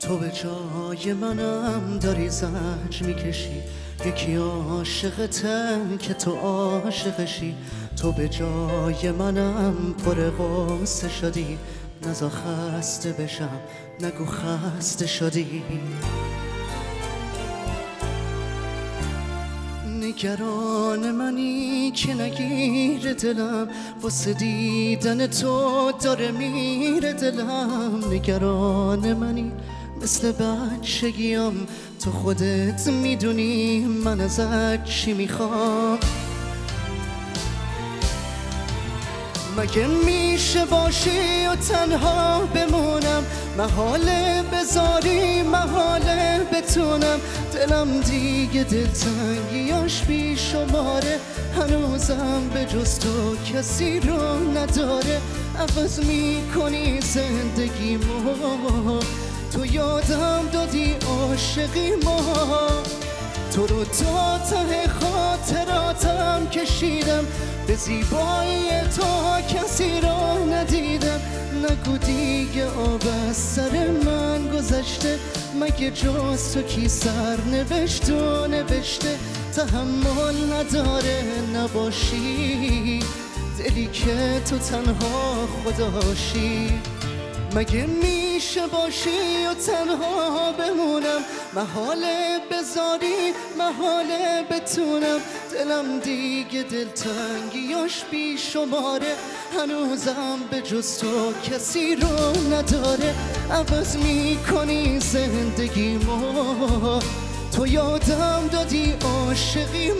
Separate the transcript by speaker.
Speaker 1: تو به جای منم داری زنج می‌کشی. یکی عاشقتن که تو عاشقشی. تو به جای منم پر غصه شدی. نزا خسته بشم نگو خسته شدی. نگران منی که نگیر دلم. واسه دیدن تو داره میره دلم. نگران منی مثل بچگیم تو خودت می‌دونی من ازت چی می‌خوام. مگه میشه باشی و تنها بمونم؟ محاله بذاری محاله بتونم. دلم دیگه دلتنگیاش بی شماره هنوزم به جز تو کسی رو نداره. عوض می‌کنی زندگیمو. عاشقی ما. تو رو تا ته خاطراتم کشیدم. به زیبایی تو کسی را ندیدم. نگو دیگه آب از سر من گذشته. مگه جز تو کی سر نوشت و نوشته؟ تحمل نداره نباشی. دلی که تو تنها خداشی مگه میشه باشی و تنها بمونم؟ محاله بذاری محاله بتونم. دلم دیگه دلتنگیاش بی شماره هنوزم به جز تو کسی رو نداره. عوض می‌کنی زندگیمو. تو یادم دادی عاشقی